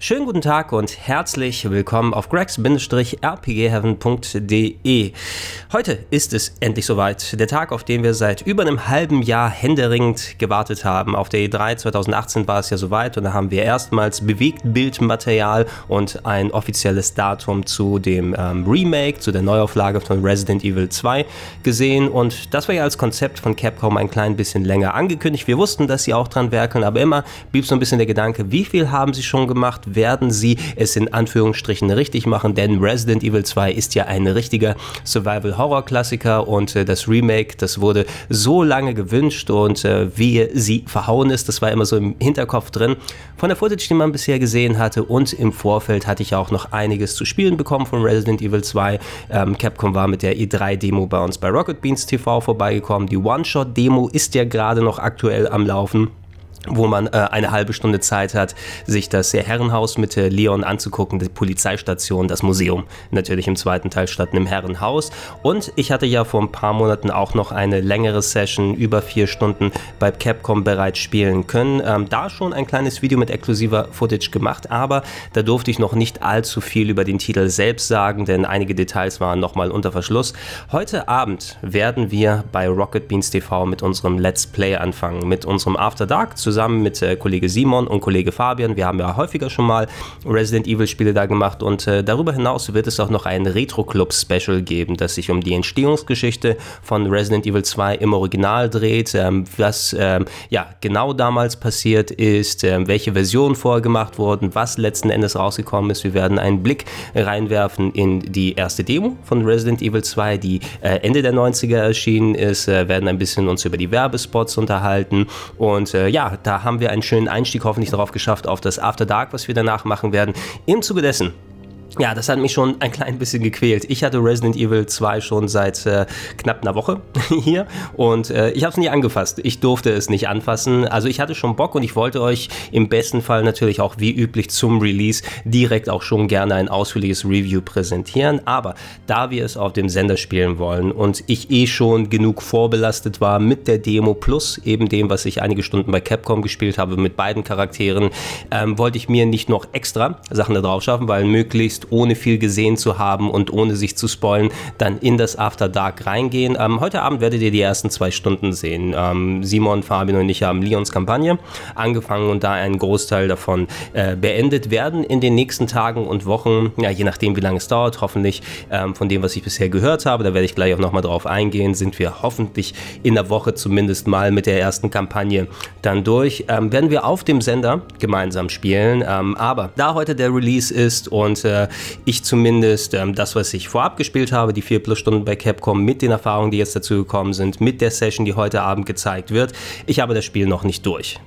Schönen guten Tag und herzlich willkommen auf gregs-rpgheaven.de. Heute ist es endlich soweit. Der Tag, auf den wir seit über einem halben Jahr händeringend gewartet haben. Auf der E3 2018 war es ja soweit und da haben wir erstmals Bewegtbildmaterial und ein offizielles Datum zu dem ähm, Remake, zu der Neuauflage von Resident Evil 2 gesehen und das war ja als Konzept von Capcom ein klein bisschen länger angekündigt. Wir wussten, dass sie auch dran werkeln, aber immer blieb so ein bisschen der Gedanke, wie viel haben sie schon gemacht? Werden sie es in Anführungsstrichen richtig machen, denn Resident Evil 2 ist ja ein richtiger Survival-Horror-Klassiker und äh, das Remake, das wurde so lange gewünscht und äh, wie sie verhauen ist, das war immer so im Hinterkopf drin. Von der Footage, die man bisher gesehen hatte und im Vorfeld hatte ich auch noch einiges zu spielen bekommen von Resident Evil 2. Ähm, Capcom war mit der E3-Demo bei uns bei Rocket Beans TV vorbeigekommen. Die One-Shot-Demo ist ja gerade noch aktuell am Laufen wo man äh, eine halbe Stunde Zeit hat, sich das Herrenhaus mit äh, Leon anzugucken, die Polizeistation, das Museum natürlich im zweiten Teil statt im Herrenhaus. Und ich hatte ja vor ein paar Monaten auch noch eine längere Session, über vier Stunden bei Capcom bereits spielen können. Ähm, da schon ein kleines Video mit exklusiver Footage gemacht, aber da durfte ich noch nicht allzu viel über den Titel selbst sagen, denn einige Details waren nochmal unter Verschluss. Heute Abend werden wir bei Rocket Beans TV mit unserem Let's Play anfangen, mit unserem After Dark zusammen zusammen mit äh, Kollege Simon und Kollege Fabian. Wir haben ja häufiger schon mal Resident Evil Spiele da gemacht und äh, darüber hinaus wird es auch noch ein Retro Club Special geben, das sich um die Entstehungsgeschichte von Resident Evil 2 im Original dreht, ähm, was ähm, ja genau damals passiert ist, ähm, welche Versionen vorher gemacht wurden, was letzten Endes rausgekommen ist. Wir werden einen Blick reinwerfen in die erste Demo von Resident Evil 2, die äh, Ende der 90er erschienen ist, äh, werden ein bisschen uns über die Werbespots unterhalten und äh, ja, da haben wir einen schönen Einstieg hoffentlich darauf geschafft auf das After Dark, was wir danach machen werden. Im Zuge dessen ja, das hat mich schon ein klein bisschen gequält. Ich hatte Resident Evil 2 schon seit äh, knapp einer Woche hier und äh, ich habe es nie angefasst. Ich durfte es nicht anfassen. Also ich hatte schon Bock und ich wollte euch im besten Fall natürlich auch wie üblich zum Release direkt auch schon gerne ein ausführliches Review präsentieren. Aber da wir es auf dem Sender spielen wollen und ich eh schon genug vorbelastet war mit der Demo plus eben dem, was ich einige Stunden bei Capcom gespielt habe mit beiden Charakteren, ähm, wollte ich mir nicht noch extra Sachen da drauf schaffen, weil möglichst ohne viel gesehen zu haben und ohne sich zu spoilen, dann in das After Dark reingehen. Ähm, heute Abend werdet ihr die ersten zwei Stunden sehen. Ähm, Simon, Fabian und ich haben Leons Kampagne angefangen und da ein Großteil davon äh, beendet werden in den nächsten Tagen und Wochen, ja, je nachdem, wie lange es dauert, hoffentlich ähm, von dem, was ich bisher gehört habe, da werde ich gleich auch nochmal drauf eingehen, sind wir hoffentlich in der Woche zumindest mal mit der ersten Kampagne dann durch. Ähm, werden wir auf dem Sender gemeinsam spielen, ähm, aber da heute der Release ist und äh, ich zumindest ähm, das, was ich vorab gespielt habe, die 4 plus Stunden bei Capcom mit den Erfahrungen, die jetzt dazu gekommen sind, mit der Session, die heute Abend gezeigt wird, ich habe das Spiel noch nicht durch.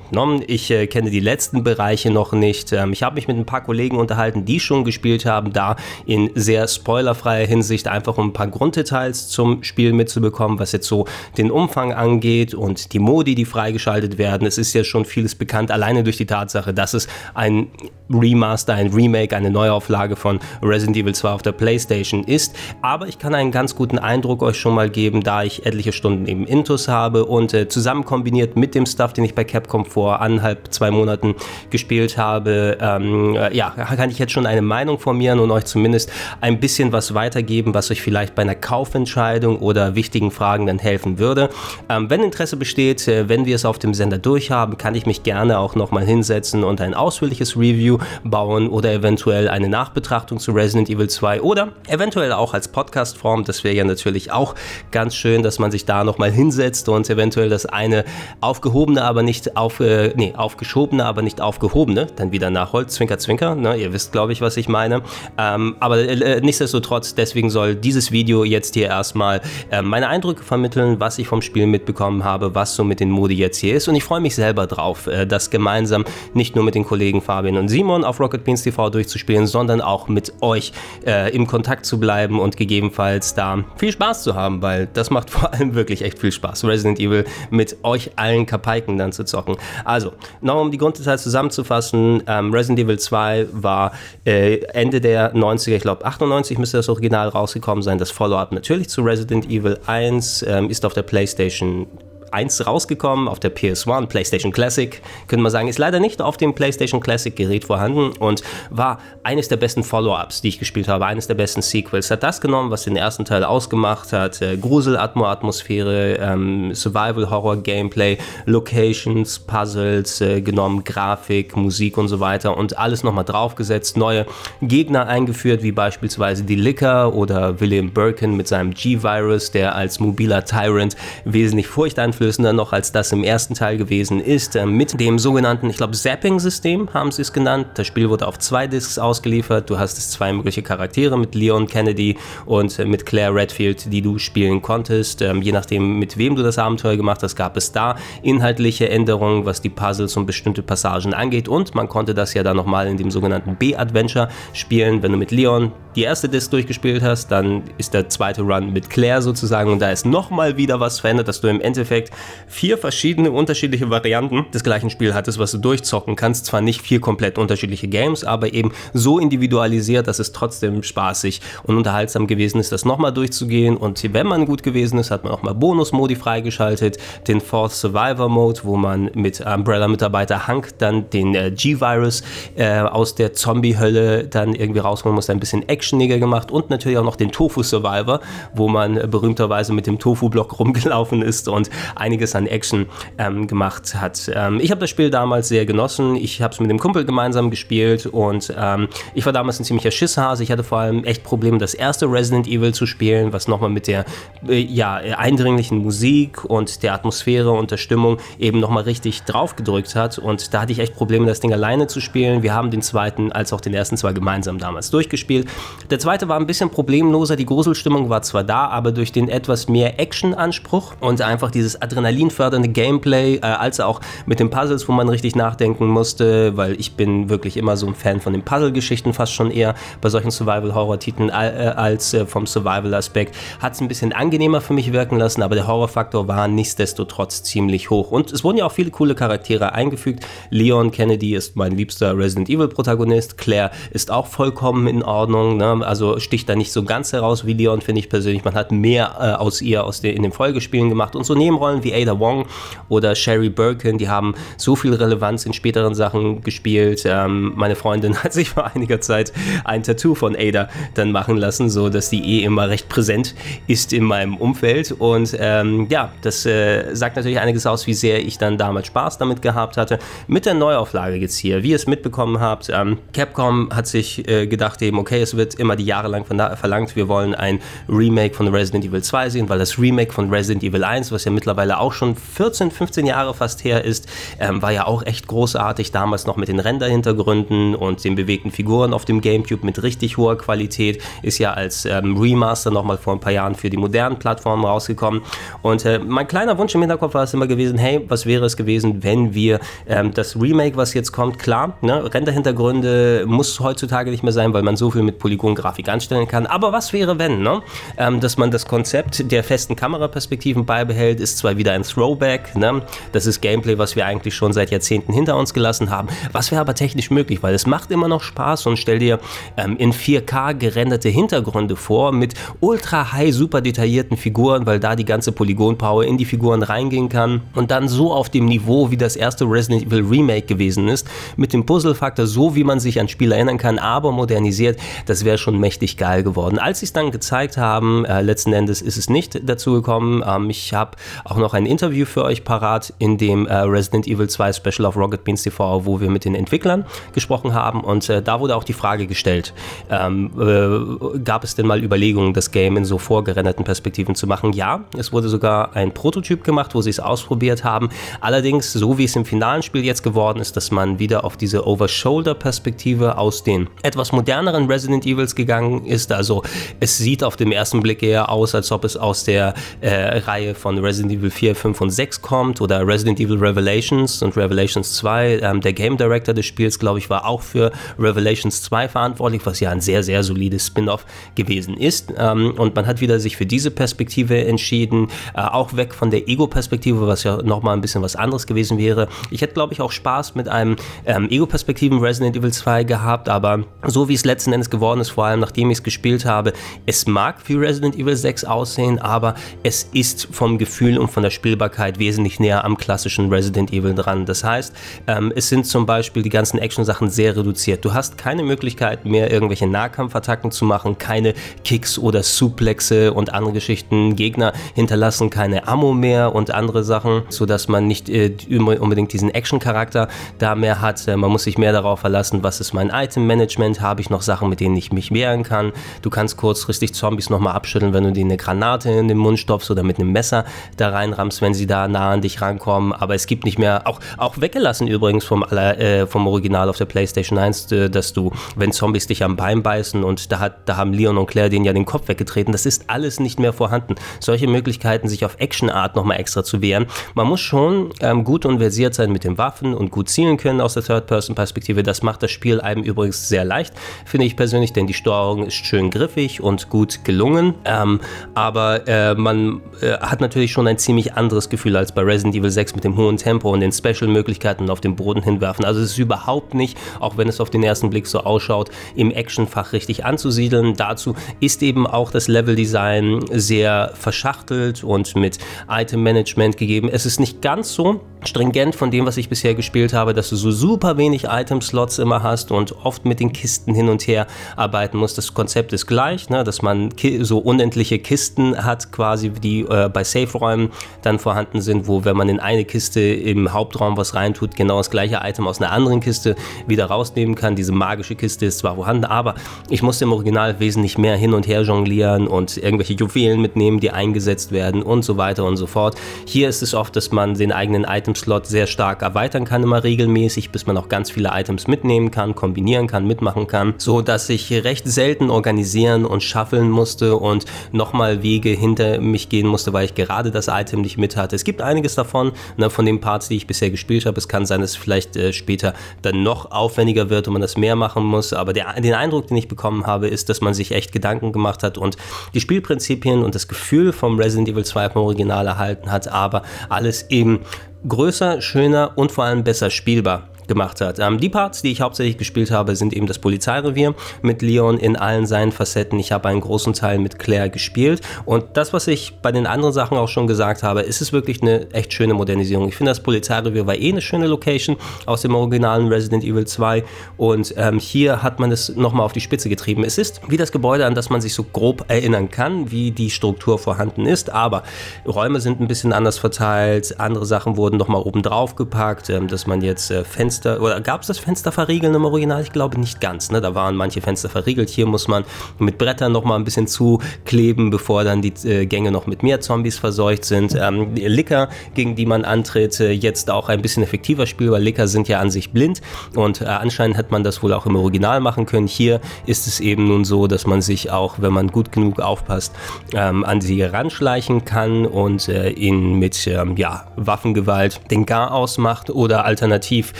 Ich äh, kenne die letzten Bereiche noch nicht. Ähm, ich habe mich mit ein paar Kollegen unterhalten, die schon gespielt haben, da in sehr spoilerfreier Hinsicht einfach um ein paar Grunddetails zum Spiel mitzubekommen, was jetzt so den Umfang angeht und die Modi, die freigeschaltet werden. Es ist ja schon vieles bekannt, alleine durch die Tatsache, dass es ein Remaster, ein Remake, eine Neuauflage von Resident Evil 2 auf der PlayStation ist. Aber ich kann einen ganz guten Eindruck euch schon mal geben, da ich etliche Stunden eben Intus habe und äh, zusammen kombiniert mit dem Stuff, den ich bei Capcom vor anderthalb, zwei Monaten gespielt habe, ähm, äh, ja, kann ich jetzt schon eine Meinung formieren und euch zumindest ein bisschen was weitergeben, was euch vielleicht bei einer Kaufentscheidung oder wichtigen Fragen dann helfen würde. Ähm, wenn Interesse besteht, äh, wenn wir es auf dem Sender durchhaben, kann ich mich gerne auch nochmal hinsetzen und ein ausführliches Review bauen oder eventuell eine Nachbetrachtung zu Resident Evil 2 oder eventuell auch als Podcast-Form. Das wäre ja natürlich auch ganz schön, dass man sich da nochmal hinsetzt und eventuell das eine aufgehobene, aber nicht auf, äh, nee, aufgeschobene, aber nicht aufgehobene dann wieder nachholt. Zwinker, zwinker. Ne? Ihr wisst, glaube ich, was ich meine. Ähm, aber äh, nichtsdestotrotz, deswegen soll dieses Video jetzt hier erstmal äh, meine Eindrücke vermitteln, was ich vom Spiel mitbekommen habe, was so mit den Modi jetzt hier ist. Und ich freue mich selber drauf, äh, das gemeinsam nicht nur mit den Kollegen Fabian und Simon auf Rocket Beans TV durchzuspielen, sondern auch mit euch äh, im Kontakt zu bleiben und gegebenenfalls da viel Spaß zu haben, weil das macht vor allem wirklich echt viel Spaß, Resident Evil mit euch allen Kapaiken dann zu zocken. Also, noch um die Grunddetails zusammenzufassen, ähm, Resident Evil 2 war äh, Ende der 90er, ich glaube 98 müsste das Original rausgekommen sein, das Follow-up natürlich zu Resident Evil 1, ähm, ist auf der PlayStation 1 rausgekommen auf der PS1, PlayStation Classic, können wir sagen, ist leider nicht auf dem PlayStation Classic Gerät vorhanden und war eines der besten Follow-ups, die ich gespielt habe, eines der besten Sequels. Hat das genommen, was den ersten Teil ausgemacht hat, äh, Grusel-Atmosphäre, ähm, Survival-Horror-Gameplay, Locations, Puzzles äh, genommen, Grafik, Musik und so weiter und alles nochmal draufgesetzt, neue Gegner eingeführt, wie beispielsweise die Licker oder William Birkin mit seinem G-Virus, der als mobiler Tyrant wesentlich furchteinflößend einflößender noch als das im ersten Teil gewesen ist. Äh, mit dem sogenannten, ich glaube, Zapping-System haben sie es genannt. Das Spiel wurde auf zwei Discs ausgeliefert. Du hast zwei mögliche Charaktere mit Leon Kennedy und äh, mit Claire Redfield, die du spielen konntest. Ähm, je nachdem, mit wem du das Abenteuer gemacht hast, gab es da inhaltliche Änderungen, was die Puzzles und bestimmte Passagen angeht. Und man konnte das ja dann nochmal in dem sogenannten B-Adventure spielen. Wenn du mit Leon die erste Disc durchgespielt hast, dann ist der zweite Run mit Claire sozusagen und da ist nochmal wieder was verändert, dass du im Endeffekt vier verschiedene unterschiedliche Varianten des gleichen Spiels hattest, was du durchzocken kannst. Zwar nicht vier komplett unterschiedliche Games, aber eben so individualisiert, dass es trotzdem spaßig und unterhaltsam gewesen ist, das nochmal durchzugehen. Und wenn man gut gewesen ist, hat man auch mal Bonus-Modi freigeschaltet. Den Fourth Survivor Mode, wo man mit Umbrella-Mitarbeiter Hank dann den äh, G-Virus äh, aus der Zombie-Hölle dann irgendwie rausholen muss, ein bisschen actioniger gemacht. Und natürlich auch noch den Tofu Survivor, wo man äh, berühmterweise mit dem Tofu-Block rumgelaufen ist und einiges an Action ähm, gemacht hat. Ähm, ich habe das Spiel damals sehr genossen. Ich habe es mit dem Kumpel gemeinsam gespielt und ähm, ich war damals ein ziemlicher Schisshase. Ich hatte vor allem echt Probleme, das erste Resident Evil zu spielen, was nochmal mit der äh, ja, eindringlichen Musik und der Atmosphäre und der Stimmung eben nochmal richtig draufgedrückt hat. Und da hatte ich echt Probleme, das Ding alleine zu spielen. Wir haben den zweiten als auch den ersten zwei gemeinsam damals durchgespielt. Der zweite war ein bisschen problemloser. Die Gruselstimmung war zwar da, aber durch den etwas mehr Action-Anspruch und einfach dieses adrenalinfördernde Gameplay, äh, als auch mit den Puzzles, wo man richtig nachdenken musste, weil ich bin wirklich immer so ein Fan von den Puzzle-Geschichten, fast schon eher bei solchen Survival-Horror-Titeln äh, als äh, vom Survival-Aspekt. Hat es ein bisschen angenehmer für mich wirken lassen, aber der Horrorfaktor war nichtsdestotrotz ziemlich hoch. Und es wurden ja auch viele coole Charaktere eingefügt. Leon Kennedy ist mein liebster Resident Evil-Protagonist. Claire ist auch vollkommen in Ordnung. Ne? Also sticht da nicht so ganz heraus wie Leon, finde ich persönlich. Man hat mehr äh, aus ihr aus der, in den Folgespielen gemacht und so Nebenrollen Rollen wie Ada Wong oder Sherry Birkin, die haben so viel Relevanz in späteren Sachen gespielt. Ähm, meine Freundin hat sich vor einiger Zeit ein Tattoo von Ada dann machen lassen, so dass die eh immer recht präsent ist in meinem Umfeld. Und ähm, ja, das äh, sagt natürlich einiges aus, wie sehr ich dann damals Spaß damit gehabt hatte. Mit der Neuauflage jetzt hier, wie ihr es mitbekommen habt, ähm, Capcom hat sich äh, gedacht eben, okay, es wird immer die Jahre lang verlangt, wir wollen ein Remake von Resident Evil 2 sehen, weil das Remake von Resident Evil 1, was ja mittlerweile auch schon 14, 15 Jahre fast her ist, ähm, war ja auch echt großartig, damals noch mit den Render-Hintergründen und den bewegten Figuren auf dem Gamecube mit richtig hoher Qualität, ist ja als ähm, Remaster nochmal vor ein paar Jahren für die modernen Plattformen rausgekommen. Und äh, mein kleiner Wunsch im Hinterkopf war es immer gewesen, hey, was wäre es gewesen, wenn wir ähm, das Remake, was jetzt kommt, klar, ne, Render-Hintergründe muss heutzutage nicht mehr sein, weil man so viel mit Polygon-Grafik anstellen kann, aber was wäre, wenn, ne? Ähm, dass man das Konzept der festen Kameraperspektiven beibehält, ist zwar wieder ein Throwback. Ne? Das ist Gameplay, was wir eigentlich schon seit Jahrzehnten hinter uns gelassen haben. Was wäre aber technisch möglich, weil es macht immer noch Spaß und stell dir ähm, in 4K gerenderte Hintergründe vor mit ultra high, super detaillierten Figuren, weil da die ganze Polygon-Power in die Figuren reingehen kann und dann so auf dem Niveau, wie das erste Resident Evil Remake gewesen ist, mit dem Puzzle-Faktor, so wie man sich an Spiel erinnern kann, aber modernisiert, das wäre schon mächtig geil geworden. Als sie es dann gezeigt haben, äh, letzten Endes ist es nicht dazu gekommen. Ähm, ich habe auch noch ein Interview für euch parat in dem äh, Resident Evil 2 Special of Rocket Beans TV, wo wir mit den Entwicklern gesprochen haben. Und äh, da wurde auch die Frage gestellt, ähm, äh, gab es denn mal Überlegungen, das Game in so vorgerenderten Perspektiven zu machen? Ja, es wurde sogar ein Prototyp gemacht, wo sie es ausprobiert haben. Allerdings, so wie es im finalen Spiel jetzt geworden ist, dass man wieder auf diese Over-Shoulder-Perspektive aus den etwas moderneren Resident Evil Evils gegangen ist. Also es sieht auf den ersten Blick eher aus, als ob es aus der äh, Reihe von Resident Evil 4, 5 und 6 kommt oder Resident Evil Revelations und Revelations 2. Ähm, der Game Director des Spiels, glaube ich, war auch für Revelations 2 verantwortlich, was ja ein sehr, sehr solides Spin-off gewesen ist. Ähm, und man hat wieder sich für diese Perspektive entschieden, äh, auch weg von der Ego-Perspektive, was ja nochmal ein bisschen was anderes gewesen wäre. Ich hätte, glaube ich, auch Spaß mit einem ähm, Ego-Perspektiven Resident Evil 2 gehabt, aber so wie es letzten Endes geworden ist, vor allem nachdem ich es gespielt habe, es mag wie Resident Evil 6 aussehen, aber es ist vom Gefühl und von der Spielbarkeit wesentlich näher am klassischen Resident Evil dran. Das heißt, ähm, es sind zum Beispiel die ganzen Action-Sachen sehr reduziert. Du hast keine Möglichkeit mehr, irgendwelche Nahkampfattacken zu machen, keine Kicks oder Suplexe und andere Geschichten. Gegner hinterlassen keine Ammo mehr und andere Sachen, sodass man nicht äh, unbedingt diesen Action-Charakter da mehr hat. Äh, man muss sich mehr darauf verlassen, was ist mein Item-Management, habe ich noch Sachen, mit denen ich mich wehren kann. Du kannst kurzfristig Zombies nochmal abschütteln, wenn du denen eine Granate in den Mund stopfst oder mit einem Messer da reinrammst, wenn sie da nah an dich rankommen. Aber es gibt nicht mehr, auch, auch weggelassen übrigens vom, äh, vom Original auf der PlayStation 1, äh, dass du, wenn Zombies dich am Bein beißen und da, hat, da haben Leon und Claire denen ja den Kopf weggetreten, das ist alles nicht mehr vorhanden. Solche Möglichkeiten, sich auf Action-Art nochmal extra zu wehren. Man muss schon ähm, gut und versiert sein mit den Waffen und gut zielen können aus der Third-Person-Perspektive. Das macht das Spiel einem übrigens sehr leicht, finde ich persönlich, denn die Steuerung ist schön griffig und gut gelungen. Ähm, aber äh, man äh, hat natürlich schon ein ziemlich anderes Gefühl als bei Resident Evil 6 mit dem hohen Tempo und den Special-Möglichkeiten auf den Boden hinwerfen. Also es ist überhaupt nicht, auch wenn es auf den ersten Blick so ausschaut, im Actionfach richtig anzusiedeln. Dazu ist eben auch das Level-Design sehr verschachtelt und mit Item-Management gegeben. Es ist nicht ganz so stringent von dem, was ich bisher gespielt habe, dass du so super wenig Item-Slots immer hast und oft mit den Kisten hin und her arbeiten musst. Das Konzept ist gleich, ne, dass man so unendliche Kisten hat, quasi, die äh, bei Safe-Räumen dann vorhanden sind, wo, wenn man in eine Kiste im Hauptraum was reintut, genau das gleiche Item aus einer anderen Kiste wieder rausnehmen kann. Diese magische Kiste ist zwar vorhanden, aber ich musste im Original wesentlich mehr hin und her jonglieren und irgendwelche Juwelen mitnehmen, die eingesetzt werden und so weiter und so fort. Hier ist es oft, dass man den eigenen Item-Slot sehr stark erweitern kann, immer regelmäßig, bis man auch ganz viele Items mitnehmen kann, kombinieren kann, mitmachen kann, so dass ich recht selten organisieren und schaffeln musste und nochmal Wege hinter mich gehen musste, weil ich gerade das Item nicht mit hatte. Es gibt einiges davon, ne, von den Parts, die ich bisher gespielt habe. Es kann sein, dass es vielleicht äh, später dann noch aufwendiger wird und man das mehr machen muss, aber der, den Eindruck, den ich bekommen habe, ist, dass man sich echt Gedanken gemacht hat und die Spielprinzipien und das Gefühl vom Resident Evil 2 vom Original erhalten hat, aber alles eben größer, schöner und vor allem besser spielbar gemacht hat. Ähm, die Parts, die ich hauptsächlich gespielt habe, sind eben das Polizeirevier mit Leon in allen seinen Facetten. Ich habe einen großen Teil mit Claire gespielt und das, was ich bei den anderen Sachen auch schon gesagt habe, ist es wirklich eine echt schöne Modernisierung. Ich finde, das Polizeirevier war eh eine schöne Location aus dem originalen Resident Evil 2 und ähm, hier hat man es nochmal auf die Spitze getrieben. Es ist wie das Gebäude, an das man sich so grob erinnern kann, wie die Struktur vorhanden ist, aber Räume sind ein bisschen anders verteilt, andere Sachen wurden nochmal oben drauf gepackt, ähm, dass man jetzt äh, Fenster Fenster, oder gab es das Fenster verriegeln im Original? Ich glaube nicht ganz. Ne? Da waren manche Fenster verriegelt. Hier muss man mit Brettern noch mal ein bisschen zukleben, bevor dann die äh, Gänge noch mit mehr Zombies verseucht sind. Ähm, Licker, gegen die man antritt, äh, jetzt auch ein bisschen effektiver spielbar. Licker sind ja an sich blind und äh, anscheinend hat man das wohl auch im Original machen können. Hier ist es eben nun so, dass man sich auch, wenn man gut genug aufpasst, ähm, an sie heranschleichen kann und äh, ihnen mit ähm, ja, Waffengewalt den Gar ausmacht oder alternativ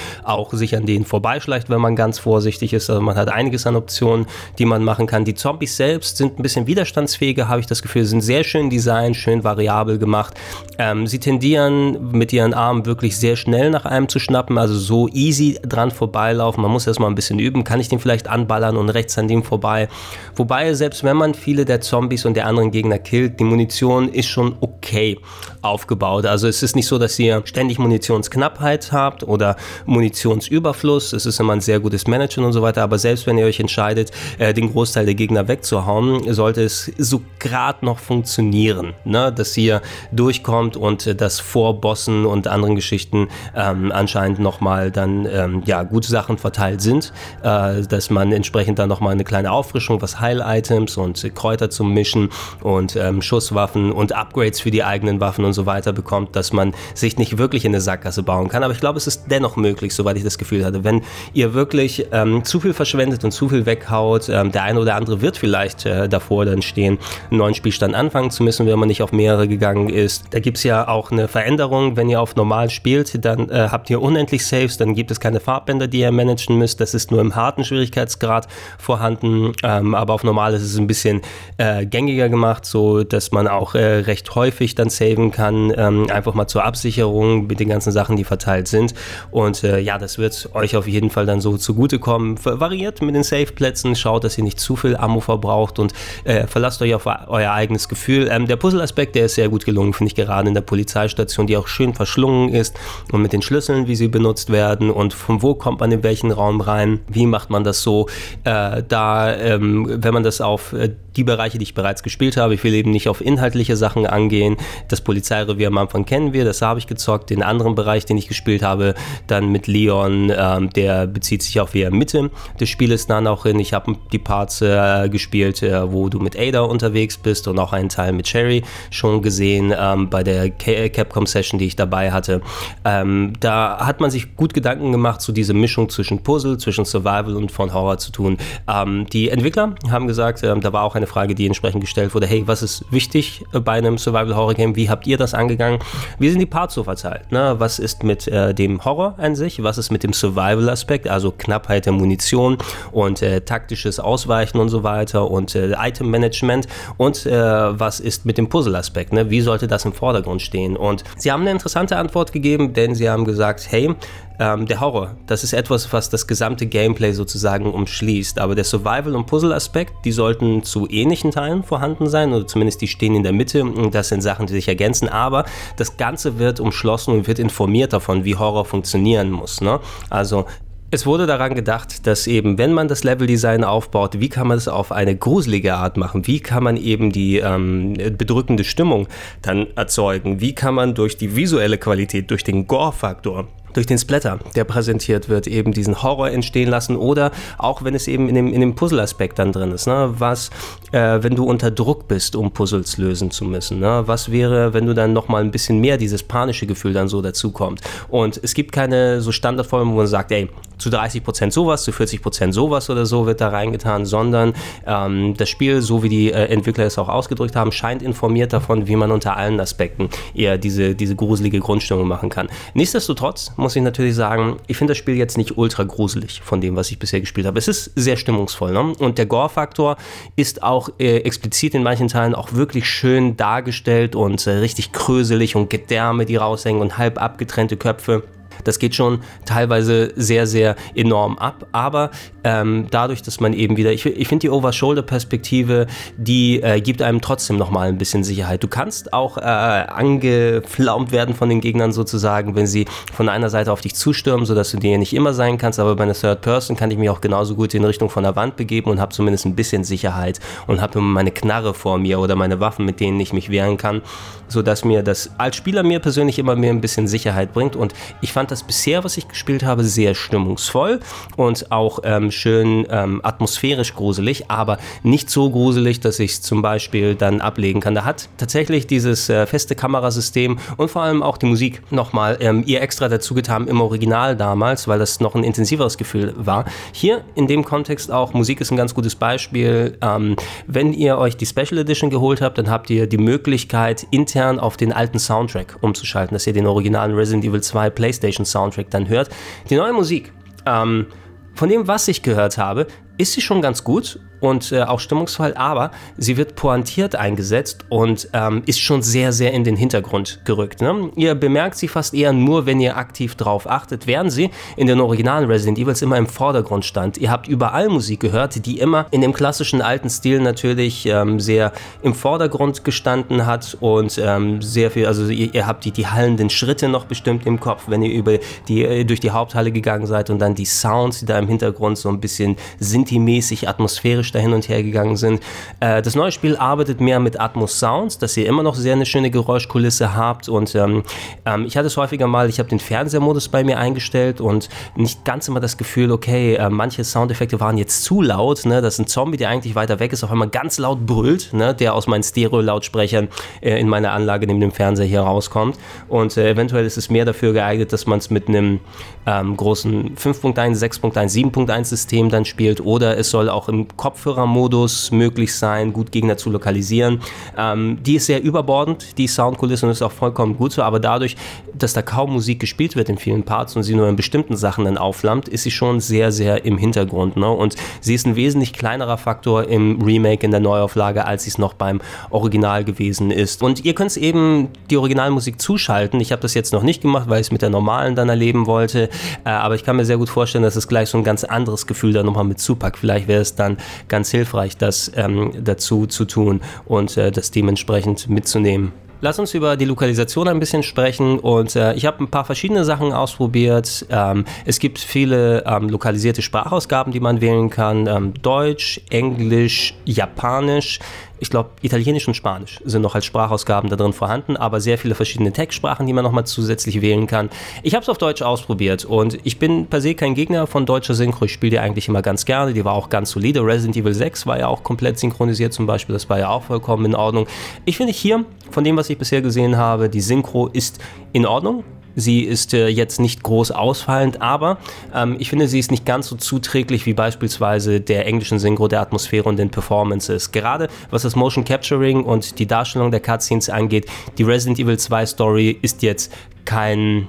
auch sich an denen vorbeischleicht, wenn man ganz vorsichtig ist. Also man hat einiges an Optionen, die man machen kann. Die Zombies selbst sind ein bisschen widerstandsfähiger, habe ich das Gefühl, sind sehr schön designt, schön variabel gemacht. Ähm, sie tendieren mit ihren Armen wirklich sehr schnell nach einem zu schnappen, also so easy dran vorbeilaufen. Man muss erstmal ein bisschen üben. Kann ich den vielleicht anballern und rechts an dem vorbei? Wobei, selbst wenn man viele der Zombies und der anderen Gegner killt, die Munition ist schon okay aufgebaut. Also es ist nicht so, dass ihr ständig Munitionsknappheit habt oder Munition Munitionsüberfluss, es ist immer ein sehr gutes Managen und so weiter, aber selbst wenn ihr euch entscheidet, äh, den Großteil der Gegner wegzuhauen, sollte es so gerade noch funktionieren, ne? dass ihr durchkommt und äh, dass vor Bossen und anderen Geschichten ähm, anscheinend nochmal dann ähm, ja, gute Sachen verteilt sind, äh, dass man entsprechend dann nochmal eine kleine Auffrischung, was Heil-Items und Kräuter zum Mischen und ähm, Schusswaffen und Upgrades für die eigenen Waffen und so weiter bekommt, dass man sich nicht wirklich in eine Sackgasse bauen kann. Aber ich glaube, es ist dennoch möglich, so soweit ich das Gefühl hatte. Wenn ihr wirklich ähm, zu viel verschwendet und zu viel weghaut, ähm, der eine oder andere wird vielleicht äh, davor dann stehen, einen neuen Spielstand anfangen zu müssen, wenn man nicht auf mehrere gegangen ist. Da gibt es ja auch eine Veränderung, wenn ihr auf normal spielt, dann äh, habt ihr unendlich Saves, dann gibt es keine Farbbänder, die ihr managen müsst. Das ist nur im harten Schwierigkeitsgrad vorhanden, ähm, aber auf normal ist es ein bisschen äh, gängiger gemacht, so dass man auch äh, recht häufig dann saven kann, ähm, einfach mal zur Absicherung mit den ganzen Sachen, die verteilt sind. Und äh, ja, das wird euch auf jeden Fall dann so zugutekommen. Variiert mit den Save-Plätzen, schaut, dass ihr nicht zu viel Ammo verbraucht und äh, verlasst euch auf euer eigenes Gefühl. Ähm, der Puzzle-Aspekt, der ist sehr gut gelungen, finde ich gerade in der Polizeistation, die auch schön verschlungen ist und mit den Schlüsseln, wie sie benutzt werden und von wo kommt man in welchen Raum rein, wie macht man das so, äh, da, ähm, wenn man das auf äh, die Bereiche, die ich bereits gespielt habe. Ich will eben nicht auf inhaltliche Sachen angehen. Das Polizeirevier am Anfang kennen wir, das habe ich gezockt. Den anderen Bereich, den ich gespielt habe, dann mit Leon, ähm, der bezieht sich auf eher Mitte des Spieles dann auch hin. Ich habe die Parts äh, gespielt, äh, wo du mit Ada unterwegs bist und auch einen Teil mit Sherry schon gesehen ähm, bei der Capcom Session, die ich dabei hatte. Ähm, da hat man sich gut Gedanken gemacht, so diese Mischung zwischen Puzzle, zwischen Survival und von Horror zu tun. Ähm, die Entwickler haben gesagt, ähm, da war auch ein eine Frage, die entsprechend gestellt wurde. Hey, was ist wichtig bei einem Survival-Horror-Game? Wie habt ihr das angegangen? Wie sind die Parts so verteilt? Ne? Was ist mit äh, dem Horror an sich? Was ist mit dem Survival-Aspekt? Also Knappheit der Munition und äh, taktisches Ausweichen und so weiter und äh, Item-Management. Und äh, was ist mit dem Puzzle-Aspekt? Ne? Wie sollte das im Vordergrund stehen? Und sie haben eine interessante Antwort gegeben, denn sie haben gesagt, hey, ähm, der Horror, das ist etwas, was das gesamte Gameplay sozusagen umschließt. Aber der Survival- und Puzzle-Aspekt, die sollten zu ähnlichen Teilen vorhanden sein, oder zumindest die stehen in der Mitte. Und das sind Sachen, die sich ergänzen. Aber das Ganze wird umschlossen und wird informiert davon, wie Horror funktionieren muss. Ne? Also es wurde daran gedacht, dass eben, wenn man das Leveldesign aufbaut, wie kann man es auf eine gruselige Art machen? Wie kann man eben die ähm, bedrückende Stimmung dann erzeugen? Wie kann man durch die visuelle Qualität, durch den Gore-Faktor durch den Splatter, der präsentiert wird, eben diesen Horror entstehen lassen oder auch wenn es eben in dem, in dem Puzzle-Aspekt dann drin ist. Ne? Was, äh, wenn du unter Druck bist, um Puzzles lösen zu müssen? Ne? Was wäre, wenn du dann nochmal ein bisschen mehr dieses panische Gefühl dann so dazukommt? Und es gibt keine so Standardform, wo man sagt, ey, zu 30 Prozent sowas, zu 40 Prozent sowas oder so wird da reingetan, sondern ähm, das Spiel, so wie die äh, Entwickler es auch ausgedrückt haben, scheint informiert davon, wie man unter allen Aspekten eher diese, diese gruselige Grundstimmung machen kann. Nichtsdestotrotz muss ich natürlich sagen, ich finde das Spiel jetzt nicht ultra gruselig von dem, was ich bisher gespielt habe. Es ist sehr stimmungsvoll. Ne? Und der Gore-Faktor ist auch äh, explizit in manchen Teilen auch wirklich schön dargestellt und äh, richtig kröselig und Gedärme, die raushängen und halb abgetrennte Köpfe. Das geht schon teilweise sehr, sehr enorm ab. Aber ähm, dadurch, dass man eben wieder, ich, ich finde die Over-Shoulder-Perspektive, die äh, gibt einem trotzdem nochmal ein bisschen Sicherheit. Du kannst auch äh, angeflaumt werden von den Gegnern sozusagen, wenn sie von einer Seite auf dich zustürmen, sodass du dir nicht immer sein kannst. Aber bei einer Third Person kann ich mich auch genauso gut in Richtung von der Wand begeben und habe zumindest ein bisschen Sicherheit und habe meine Knarre vor mir oder meine Waffen, mit denen ich mich wehren kann, sodass mir das als Spieler mir persönlich immer mehr ein bisschen Sicherheit bringt. Und ich fand das bisher, was ich gespielt habe, sehr stimmungsvoll und auch ähm, schön ähm, atmosphärisch gruselig, aber nicht so gruselig, dass ich es zum Beispiel dann ablegen kann. Da hat tatsächlich dieses äh, feste Kamerasystem und vor allem auch die Musik nochmal ähm, ihr extra dazu getan im Original damals, weil das noch ein intensiveres Gefühl war. Hier in dem Kontext auch, Musik ist ein ganz gutes Beispiel. Ähm, wenn ihr euch die Special Edition geholt habt, dann habt ihr die Möglichkeit, intern auf den alten Soundtrack umzuschalten, dass ihr den originalen Resident Evil 2 PlayStation PlayStation Soundtrack dann hört. Die neue Musik, ähm, von dem, was ich gehört habe, ist sie schon ganz gut und äh, auch stimmungsvoll, aber sie wird pointiert eingesetzt und ähm, ist schon sehr, sehr in den Hintergrund gerückt. Ne? Ihr bemerkt sie fast eher nur, wenn ihr aktiv drauf achtet, während sie in den originalen Resident Evils immer im Vordergrund stand. Ihr habt überall Musik gehört, die immer in dem klassischen alten Stil natürlich ähm, sehr im Vordergrund gestanden hat und ähm, sehr viel, also ihr, ihr, habt die, die hallenden Schritte noch bestimmt im Kopf, wenn ihr über die, äh, durch die Haupthalle gegangen seid und dann die Sounds, die da im Hintergrund so ein bisschen sinti-mäßig atmosphärisch da hin und her gegangen sind. Äh, das neue Spiel arbeitet mehr mit Atmos Sounds, dass ihr immer noch sehr eine schöne Geräuschkulisse habt. Und ähm, ähm, ich hatte es häufiger mal, ich habe den Fernsehmodus bei mir eingestellt und nicht ganz immer das Gefühl, okay, äh, manche Soundeffekte waren jetzt zu laut, ne, dass ein Zombie, der eigentlich weiter weg ist, auf einmal ganz laut brüllt, ne, der aus meinen Stereo-Lautsprechern äh, in meiner Anlage neben dem Fernseher hier rauskommt. Und äh, eventuell ist es mehr dafür geeignet, dass man es mit einem ähm, großen 5.1, 6.1, 7.1 System dann spielt. Oder es soll auch im Kopfhörermodus möglich sein, gut Gegner zu lokalisieren. Ähm, die ist sehr überbordend, die Soundkulisse und ist auch vollkommen gut so, aber dadurch, dass da kaum Musik gespielt wird in vielen Parts und sie nur in bestimmten Sachen dann aufflammt, ist sie schon sehr, sehr im Hintergrund. Ne? Und sie ist ein wesentlich kleinerer Faktor im Remake, in der Neuauflage, als sie es noch beim Original gewesen ist. Und ihr könnt eben die Originalmusik zuschalten. Ich habe das jetzt noch nicht gemacht, weil ich es mit der normalen dann erleben wollte. Äh, aber ich kann mir sehr gut vorstellen, dass es gleich so ein ganz anderes Gefühl da nochmal mit zupackt. Vielleicht wäre es dann ganz hilfreich, das ähm, dazu zu tun und äh, das dementsprechend mitzunehmen. Lass uns über die Lokalisation ein bisschen sprechen und äh, ich habe ein paar verschiedene Sachen ausprobiert. Ähm, es gibt viele ähm, lokalisierte Sprachausgaben, die man wählen kann. Ähm, Deutsch, Englisch, Japanisch ich glaube, Italienisch und Spanisch sind noch als Sprachausgaben da drin vorhanden, aber sehr viele verschiedene Textsprachen, die man nochmal zusätzlich wählen kann. Ich habe es auf Deutsch ausprobiert und ich bin per se kein Gegner von deutscher Synchro. Ich spiele die eigentlich immer ganz gerne. Die war auch ganz solide. Resident Evil 6 war ja auch komplett synchronisiert zum Beispiel. Das war ja auch vollkommen in Ordnung. Ich finde hier, von dem, was ich bisher gesehen habe, die Synchro ist in Ordnung. Sie ist äh, jetzt nicht groß ausfallend, aber ähm, ich finde, sie ist nicht ganz so zuträglich wie beispielsweise der englischen Synchro, der Atmosphäre und den Performances. Gerade was das Motion Capturing und die Darstellung der Cutscenes angeht, die Resident Evil 2 Story ist jetzt kein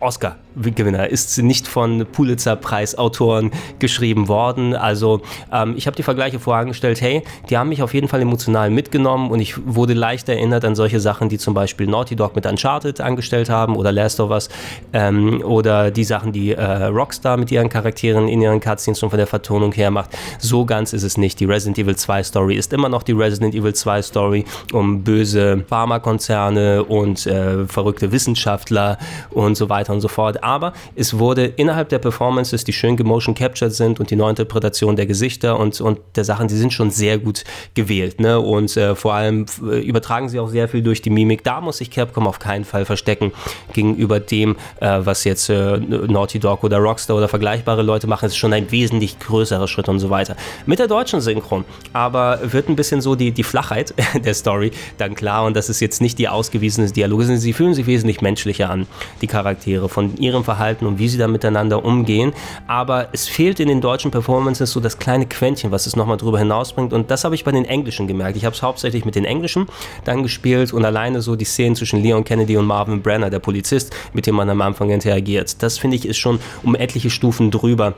Oscar-Gewinner, ist nicht von Pulitzer-Preis-Autoren geschrieben worden. Also ähm, ich habe die Vergleiche vorangestellt, hey, die haben mich auf jeden Fall emotional mitgenommen und ich wurde leicht erinnert an solche Sachen, die zum Beispiel Naughty Dog mit Uncharted angestellt haben oder Last of Us ähm, oder die Sachen, die äh, Rockstar mit ihren Charakteren in ihren Cutscenes schon von der Vertonung her macht. So ganz ist es nicht. Die Resident Evil 2 Story ist immer noch die Resident Evil 2 Story um böse Pharmakonzerne und äh, verrückte Wissenschaftler und so weiter und so fort. Aber es wurde innerhalb der Performances, die schön gemotion captured sind und die Neuinterpretation der Gesichter und, und der Sachen, die sind schon sehr gut gewählt. Ne? Und äh, vor allem äh, übertragen sie auch sehr viel durch die Mimik. Da muss sich Capcom auf keinen Fall verstecken gegenüber dem, äh, was jetzt äh, Naughty Dog oder Rockstar oder vergleichbare Leute machen. Es ist schon ein wesentlich größerer Schritt und so weiter. Mit der deutschen Synchron aber wird ein bisschen so die, die Flachheit der Story dann klar und das ist jetzt nicht die ausgewiesene Dialoge, sie fühlen sich wesentlich menschlicher an, die Charaktere, von ihrem Verhalten und wie sie da miteinander umgehen. Aber es fehlt in den deutschen Performances so das kleine Quäntchen, was es nochmal drüber hinausbringt. Und das habe ich bei den Englischen gemerkt. Ich habe es hauptsächlich mit den Englischen dann gespielt und alleine so die Szenen zwischen Leon Kennedy und Marvin Brenner, der Polizist, mit dem man am Anfang interagiert. Das finde ich ist schon um etliche Stufen drüber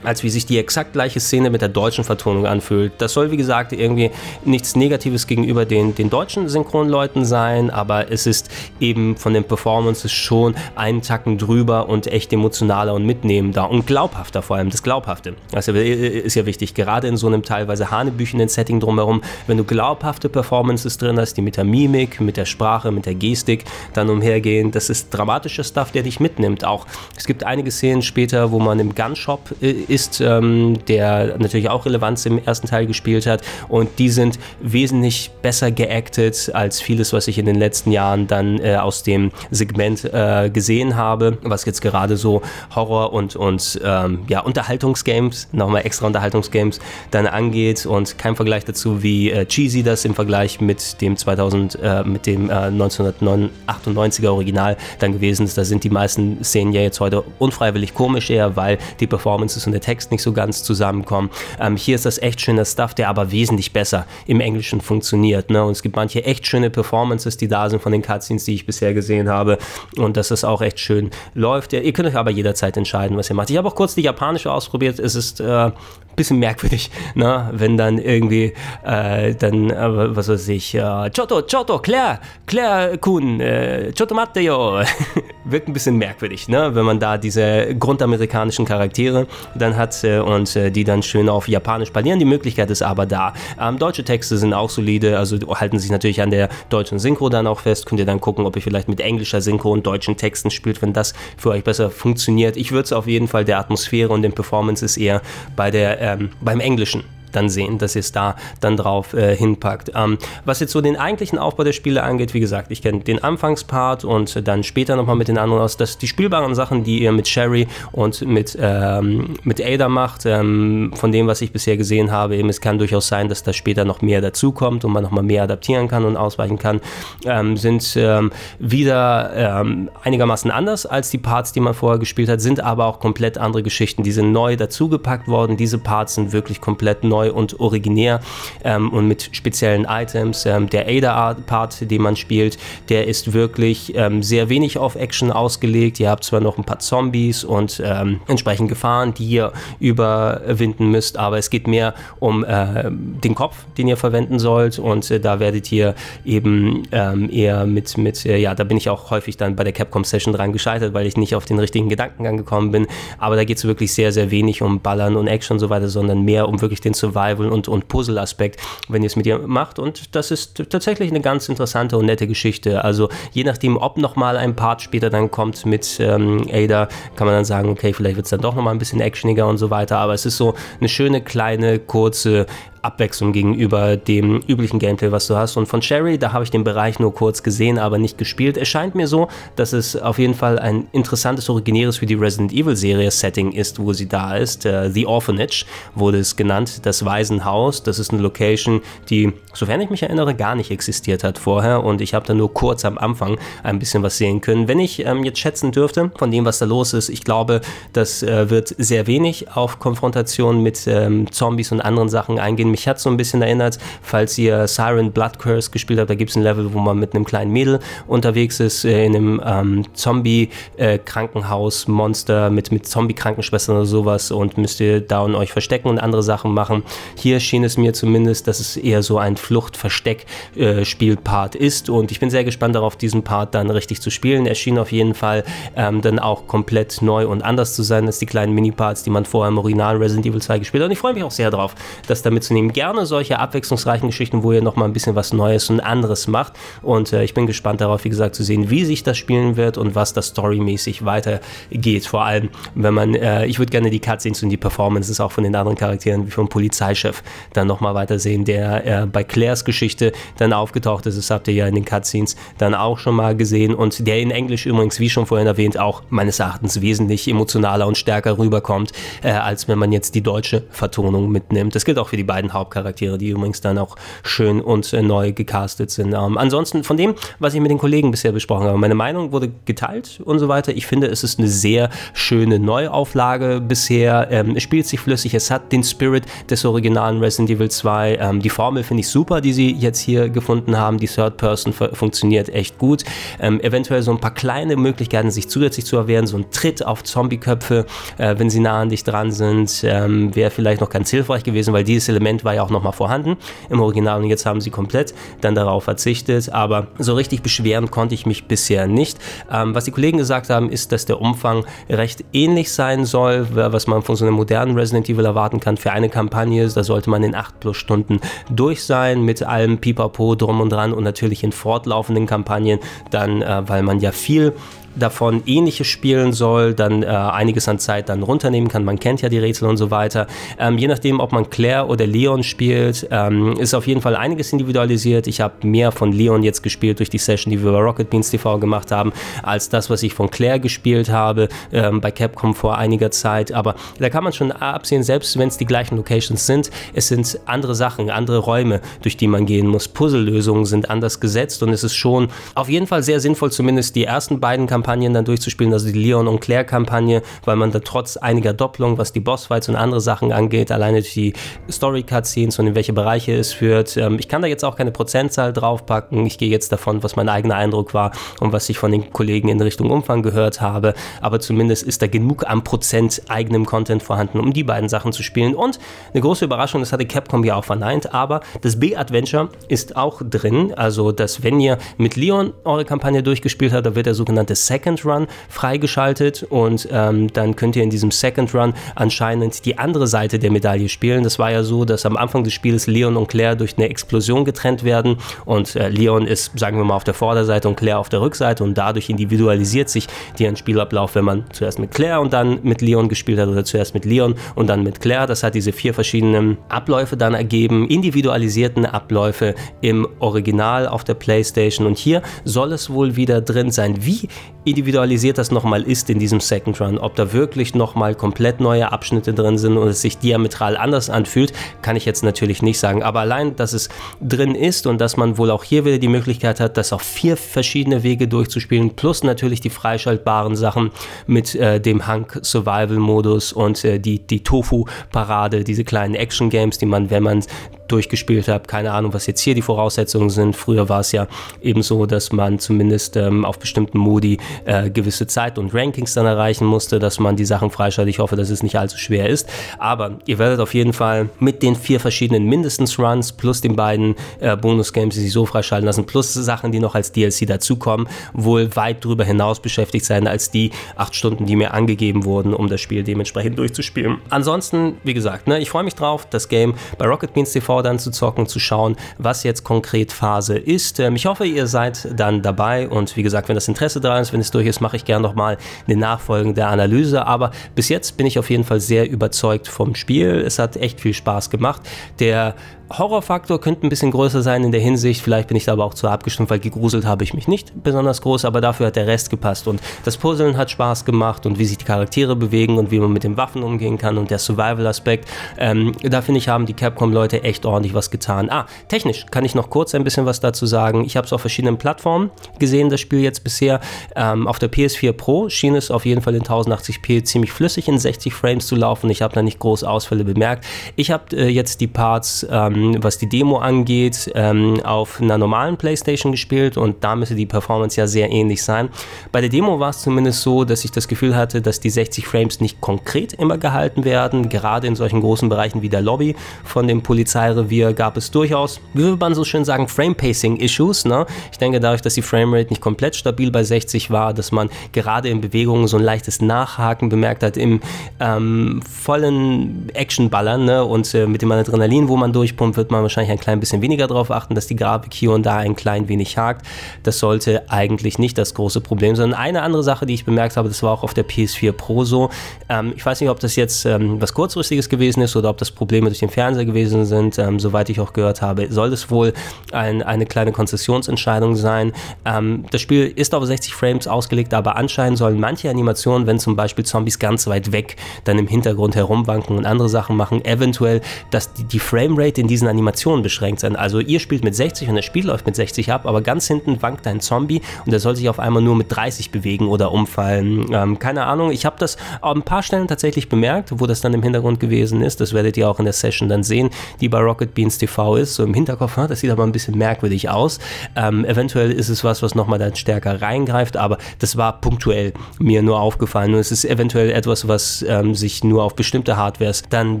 als wie sich die exakt gleiche Szene mit der deutschen Vertonung anfühlt. Das soll, wie gesagt, irgendwie nichts Negatives gegenüber den, den deutschen Synchronleuten sein, aber es ist eben von den Performances schon einen Tacken drüber und echt emotionaler und mitnehmender und glaubhafter vor allem, das Glaubhafte. Das ist ja wichtig, gerade in so einem teilweise hanebüchenden Setting drumherum, wenn du glaubhafte Performances drin hast, die mit der Mimik, mit der Sprache, mit der Gestik dann umhergehen, das ist dramatischer Stuff, der dich mitnimmt. Auch es gibt einige Szenen später, wo man im Gunshop ist, ist, ähm, der natürlich auch Relevanz im ersten Teil gespielt hat. Und die sind wesentlich besser geactet als vieles, was ich in den letzten Jahren dann äh, aus dem Segment äh, gesehen habe, was jetzt gerade so Horror und, und ähm, ja, Unterhaltungsgames, nochmal extra Unterhaltungsgames dann angeht und kein Vergleich dazu, wie äh, cheesy das im Vergleich mit dem 2000, äh, mit dem 1998er äh, Original dann gewesen ist. Da sind die meisten Szenen ja jetzt heute unfreiwillig komisch eher, weil die Performances und der Text nicht so ganz zusammenkommen. Ähm, hier ist das echt schöner Stuff, der aber wesentlich besser im Englischen funktioniert. Ne? Und es gibt manche echt schöne Performances, die da sind von den Cutscenes, die ich bisher gesehen habe. Und dass das auch echt schön läuft. Ja, ihr könnt euch aber jederzeit entscheiden, was ihr macht. Ich habe auch kurz die japanische ausprobiert. Es ist äh, bisschen merkwürdig, ne? wenn dann irgendwie äh, dann, äh, was weiß ich, äh, Choto, Choto, Claire, Claire Kun, äh, Choto Matteo, wirkt ein bisschen merkwürdig, ne? wenn man da diese grundamerikanischen Charaktere dann hat äh, und äh, die dann schön auf Japanisch parlieren. Die Möglichkeit ist aber da. Ähm, deutsche Texte sind auch solide, also halten sich natürlich an der deutschen Synchro dann auch fest. Könnt ihr dann gucken, ob ihr vielleicht mit englischer Synchro und deutschen Texten spielt, wenn das für euch besser funktioniert. Ich würde es auf jeden Fall der Atmosphäre und den Performances eher bei der ähm, beim Englischen dann sehen, dass es da dann drauf äh, hinpackt. Ähm, was jetzt so den eigentlichen Aufbau der Spiele angeht, wie gesagt, ich kenne den Anfangspart und dann später nochmal mit den anderen aus, dass die spielbaren Sachen, die ihr mit Sherry und mit, ähm, mit Ada macht, ähm, von dem, was ich bisher gesehen habe, eben es kann durchaus sein, dass da später noch mehr dazukommt und man nochmal mehr adaptieren kann und ausweichen kann, ähm, sind ähm, wieder ähm, einigermaßen anders als die Parts, die man vorher gespielt hat, sind aber auch komplett andere Geschichten. Die sind neu dazugepackt worden. Diese Parts sind wirklich komplett neu und originär ähm, und mit speziellen Items. Ähm, der Ada-Part, den man spielt, der ist wirklich ähm, sehr wenig auf Action ausgelegt. Ihr habt zwar noch ein paar Zombies und ähm, entsprechend Gefahren, die ihr überwinden müsst, aber es geht mehr um äh, den Kopf, den ihr verwenden sollt und äh, da werdet ihr eben ähm, eher mit, mit äh, ja, da bin ich auch häufig dann bei der Capcom-Session dran gescheitert, weil ich nicht auf den richtigen Gedankengang gekommen bin, aber da geht es wirklich sehr, sehr wenig um Ballern und Action und so weiter, sondern mehr um wirklich den Survival- und, und Puzzle-Aspekt, wenn ihr es mit ihr macht. Und das ist tatsächlich eine ganz interessante und nette Geschichte, also je nachdem, ob nochmal ein Part später dann kommt mit ähm, Ada, kann man dann sagen, okay, vielleicht wird es dann doch nochmal ein bisschen actioniger und so weiter, aber es ist so eine schöne, kleine, kurze Abwechslung gegenüber dem üblichen Gameplay, was du hast. Und von Sherry, da habe ich den Bereich nur kurz gesehen, aber nicht gespielt. Es scheint mir so, dass es auf jeden Fall ein interessantes, originäres für die Resident Evil Serie Setting ist, wo sie da ist. Uh, The Orphanage wurde es genannt, das Waisenhaus. Das ist eine Location, die, sofern ich mich erinnere, gar nicht existiert hat vorher. Und ich habe da nur kurz am Anfang ein bisschen was sehen können. Wenn ich ähm, jetzt schätzen dürfte von dem, was da los ist, ich glaube, das äh, wird sehr wenig auf Konfrontation mit ähm, Zombies und anderen Sachen eingehen mich hat so ein bisschen erinnert, falls ihr Siren Blood Curse gespielt habt, da gibt es ein Level, wo man mit einem kleinen Mädel unterwegs ist, äh, in einem ähm, Zombie-Krankenhaus-Monster äh, mit, mit Zombie-Krankenschwestern oder sowas und müsst ihr da und euch verstecken und andere Sachen machen. Hier schien es mir zumindest, dass es eher so ein Flucht-Versteck-Spielpart äh, ist und ich bin sehr gespannt darauf, diesen Part dann richtig zu spielen. Er schien auf jeden Fall ähm, dann auch komplett neu und anders zu sein als die kleinen Mini-Parts, die man vorher im Original Resident Evil 2 gespielt hat und ich freue mich auch sehr darauf, das da mitzunehmen nehmen gerne solche abwechslungsreichen Geschichten, wo ihr nochmal ein bisschen was Neues und anderes macht. Und äh, ich bin gespannt darauf, wie gesagt, zu sehen, wie sich das spielen wird und was da storymäßig weitergeht. Vor allem, wenn man, äh, ich würde gerne die Cutscenes und die Performances auch von den anderen Charakteren wie vom Polizeichef dann nochmal weitersehen, der äh, bei Claires Geschichte dann aufgetaucht ist. Das habt ihr ja in den Cutscenes dann auch schon mal gesehen und der in Englisch übrigens, wie schon vorhin erwähnt, auch meines Erachtens wesentlich emotionaler und stärker rüberkommt, äh, als wenn man jetzt die deutsche Vertonung mitnimmt. Das gilt auch für die beiden Hauptcharaktere, die übrigens dann auch schön und äh, neu gecastet sind. Ähm, ansonsten von dem, was ich mit den Kollegen bisher besprochen habe, meine Meinung wurde geteilt und so weiter. Ich finde, es ist eine sehr schöne Neuauflage bisher. Ähm, es spielt sich flüssig, es hat den Spirit des originalen Resident Evil 2. Ähm, die Formel finde ich super, die sie jetzt hier gefunden haben. Die Third Person funktioniert echt gut. Ähm, eventuell so ein paar kleine Möglichkeiten, sich zusätzlich zu erwehren, so ein Tritt auf Zombieköpfe, äh, wenn sie nah an dich dran sind, ähm, wäre vielleicht noch ganz hilfreich gewesen, weil dieses Element war ja auch nochmal vorhanden im Original und jetzt haben sie komplett dann darauf verzichtet. Aber so richtig beschweren konnte ich mich bisher nicht. Ähm, was die Kollegen gesagt haben, ist, dass der Umfang recht ähnlich sein soll, was man von so einem modernen Resident Evil erwarten kann für eine Kampagne. Da sollte man in 8 plus Stunden durch sein mit allem Pipapo drum und dran und natürlich in fortlaufenden Kampagnen dann, äh, weil man ja viel davon ähnliches spielen soll, dann äh, einiges an Zeit dann runternehmen kann. Man kennt ja die Rätsel und so weiter. Ähm, je nachdem, ob man Claire oder Leon spielt, ähm, ist auf jeden Fall einiges individualisiert. Ich habe mehr von Leon jetzt gespielt durch die Session, die wir bei Rocket Beans TV gemacht haben, als das, was ich von Claire gespielt habe ähm, bei Capcom vor einiger Zeit. Aber da kann man schon absehen, selbst wenn es die gleichen Locations sind, es sind andere Sachen, andere Räume, durch die man gehen muss. Puzzlelösungen sind anders gesetzt und es ist schon auf jeden Fall sehr sinnvoll, zumindest die ersten beiden Kampagnen Kampagnen dann durchzuspielen, also die Leon und Claire Kampagne, weil man da trotz einiger Doppelungen, was die Bossfights und andere Sachen angeht, alleine durch die Story Cutscenes und in welche Bereiche es führt. Ähm, ich kann da jetzt auch keine Prozentzahl draufpacken. Ich gehe jetzt davon, was mein eigener Eindruck war und was ich von den Kollegen in Richtung Umfang gehört habe. Aber zumindest ist da genug am Prozent eigenem Content vorhanden, um die beiden Sachen zu spielen. Und eine große Überraschung, das hatte Capcom ja auch verneint, aber das B-Adventure ist auch drin. Also, dass wenn ihr mit Leon eure Kampagne durchgespielt habt, da wird der sogenannte Save Second Run freigeschaltet und ähm, dann könnt ihr in diesem Second Run anscheinend die andere Seite der Medaille spielen. Das war ja so, dass am Anfang des Spiels Leon und Claire durch eine Explosion getrennt werden und äh, Leon ist, sagen wir mal, auf der Vorderseite und Claire auf der Rückseite und dadurch individualisiert sich deren Spielablauf, wenn man zuerst mit Claire und dann mit Leon gespielt hat oder zuerst mit Leon und dann mit Claire. Das hat diese vier verschiedenen Abläufe dann ergeben, individualisierten Abläufe im Original auf der PlayStation und hier soll es wohl wieder drin sein. Wie individualisiert das nochmal ist in diesem Second Run, ob da wirklich nochmal komplett neue Abschnitte drin sind und es sich diametral anders anfühlt, kann ich jetzt natürlich nicht sagen. Aber allein, dass es drin ist und dass man wohl auch hier wieder die Möglichkeit hat, das auf vier verschiedene Wege durchzuspielen, plus natürlich die freischaltbaren Sachen mit äh, dem Hank Survival Modus und äh, die, die Tofu-Parade, diese kleinen Action-Games, die man, wenn man durchgespielt habe. Keine Ahnung, was jetzt hier die Voraussetzungen sind. Früher war es ja eben so, dass man zumindest ähm, auf bestimmten Modi äh, gewisse Zeit und Rankings dann erreichen musste, dass man die Sachen freischaltet. Ich hoffe, dass es nicht allzu schwer ist. Aber ihr werdet auf jeden Fall mit den vier verschiedenen mindestens Runs plus den beiden äh, Bonus-Games, die sich so freischalten lassen, plus Sachen, die noch als DLC dazukommen, wohl weit darüber hinaus beschäftigt sein als die acht Stunden, die mir angegeben wurden, um das Spiel dementsprechend durchzuspielen. Ansonsten, wie gesagt, ne, ich freue mich drauf, das Game bei Rocket Beans TV dann zu zocken, zu schauen, was jetzt konkret Phase ist. Ähm, ich hoffe, ihr seid dann dabei und wie gesagt, wenn das Interesse daran ist, wenn es durch ist, mache ich gerne nochmal eine nachfolgende Analyse. Aber bis jetzt bin ich auf jeden Fall sehr überzeugt vom Spiel. Es hat echt viel Spaß gemacht. Der Horrorfaktor könnte ein bisschen größer sein in der Hinsicht. Vielleicht bin ich da aber auch zu abgestimmt, weil gegruselt habe ich mich nicht besonders groß, aber dafür hat der Rest gepasst. Und das Puzzeln hat Spaß gemacht und wie sich die Charaktere bewegen und wie man mit den Waffen umgehen kann und der Survival-Aspekt. Ähm, da finde ich, haben die Capcom-Leute echt ordentlich was getan. Ah, technisch kann ich noch kurz ein bisschen was dazu sagen. Ich habe es auf verschiedenen Plattformen gesehen, das Spiel jetzt bisher. Ähm, auf der PS4 Pro schien es auf jeden Fall in 1080p ziemlich flüssig in 60 Frames zu laufen. Ich habe da nicht groß Ausfälle bemerkt. Ich habe äh, jetzt die Parts ähm, ähm, was die Demo angeht, ähm, auf einer normalen PlayStation gespielt und da müsste die Performance ja sehr ähnlich sein. Bei der Demo war es zumindest so, dass ich das Gefühl hatte, dass die 60 Frames nicht konkret immer gehalten werden. Gerade in solchen großen Bereichen wie der Lobby von dem Polizeirevier gab es durchaus, wie würde man so schön sagen, Frame-Pacing-Issues. Ne? Ich denke, dadurch, dass die Framerate nicht komplett stabil bei 60 war, dass man gerade in Bewegungen so ein leichtes Nachhaken bemerkt hat im ähm, vollen Action-Ballern ne? und äh, mit dem Adrenalin, wo man durchpumpt Punkt wird man wahrscheinlich ein klein bisschen weniger darauf achten, dass die Grafik hier und da ein klein wenig hakt. Das sollte eigentlich nicht das große Problem sein. Eine andere Sache, die ich bemerkt habe, das war auch auf der PS4 Pro so. Ähm, ich weiß nicht, ob das jetzt ähm, was kurzfristiges gewesen ist oder ob das Probleme durch den Fernseher gewesen sind. Ähm, soweit ich auch gehört habe, soll es wohl ein, eine kleine Konzessionsentscheidung sein. Ähm, das Spiel ist auf 60 Frames ausgelegt, aber anscheinend sollen manche Animationen, wenn zum Beispiel Zombies ganz weit weg dann im Hintergrund herumwanken und andere Sachen machen, eventuell, dass die, die Framerate in diesen Animationen beschränkt sein. Also ihr spielt mit 60 und das Spiel läuft mit 60 ab, aber ganz hinten wankt ein Zombie und der soll sich auf einmal nur mit 30 bewegen oder umfallen. Ähm, keine Ahnung, ich habe das an ein paar Stellen tatsächlich bemerkt, wo das dann im Hintergrund gewesen ist. Das werdet ihr auch in der Session dann sehen, die bei Rocket Beans TV ist. So im Hinterkopf, das sieht aber ein bisschen merkwürdig aus. Ähm, eventuell ist es was, was nochmal dann stärker reingreift, aber das war punktuell mir nur aufgefallen und es ist eventuell etwas, was ähm, sich nur auf bestimmte Hardwares dann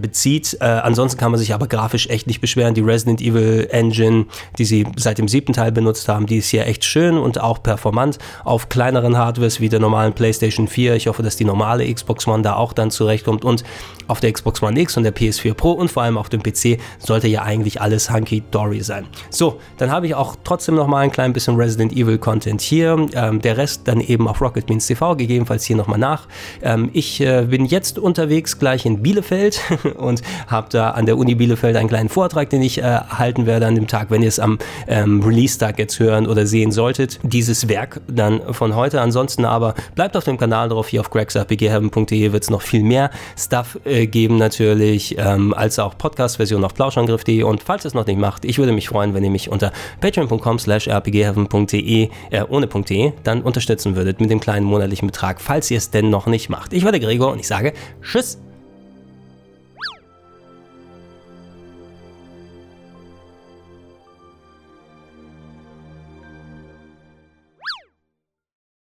bezieht. Äh, ansonsten kann man sich aber grafisch echt nicht beschweren. Die Resident Evil Engine, die sie seit dem siebten Teil benutzt haben, die ist hier echt schön und auch performant auf kleineren Hardwares wie der normalen PlayStation 4. Ich hoffe, dass die normale Xbox One da auch dann zurechtkommt und auf der Xbox One X und der PS4 Pro und vor allem auf dem PC sollte ja eigentlich alles hunky-dory sein. So, dann habe ich auch trotzdem noch mal ein klein bisschen Resident Evil Content hier. Ähm, der Rest dann eben auf Rocket Beans TV, gegebenenfalls hier nochmal nach. Ähm, ich äh, bin jetzt unterwegs gleich in Bielefeld und habe da an der Uni Bielefeld einen kleinen Vortrag Vortrag, den ich äh, halten werde an dem Tag, wenn ihr es am ähm, Release-Tag jetzt hören oder sehen solltet. Dieses Werk dann von heute. Ansonsten aber bleibt auf dem Kanal drauf. Hier auf gregsrpgheaven.de wird es noch viel mehr Stuff äh, geben natürlich, ähm, als auch Podcast-Version auf plauschangriff.de. Und falls ihr es noch nicht macht, ich würde mich freuen, wenn ihr mich unter patreon.com slash rpgheaven.de äh, ohne .de dann unterstützen würdet mit dem kleinen monatlichen Betrag, falls ihr es denn noch nicht macht. Ich war der Gregor und ich sage Tschüss.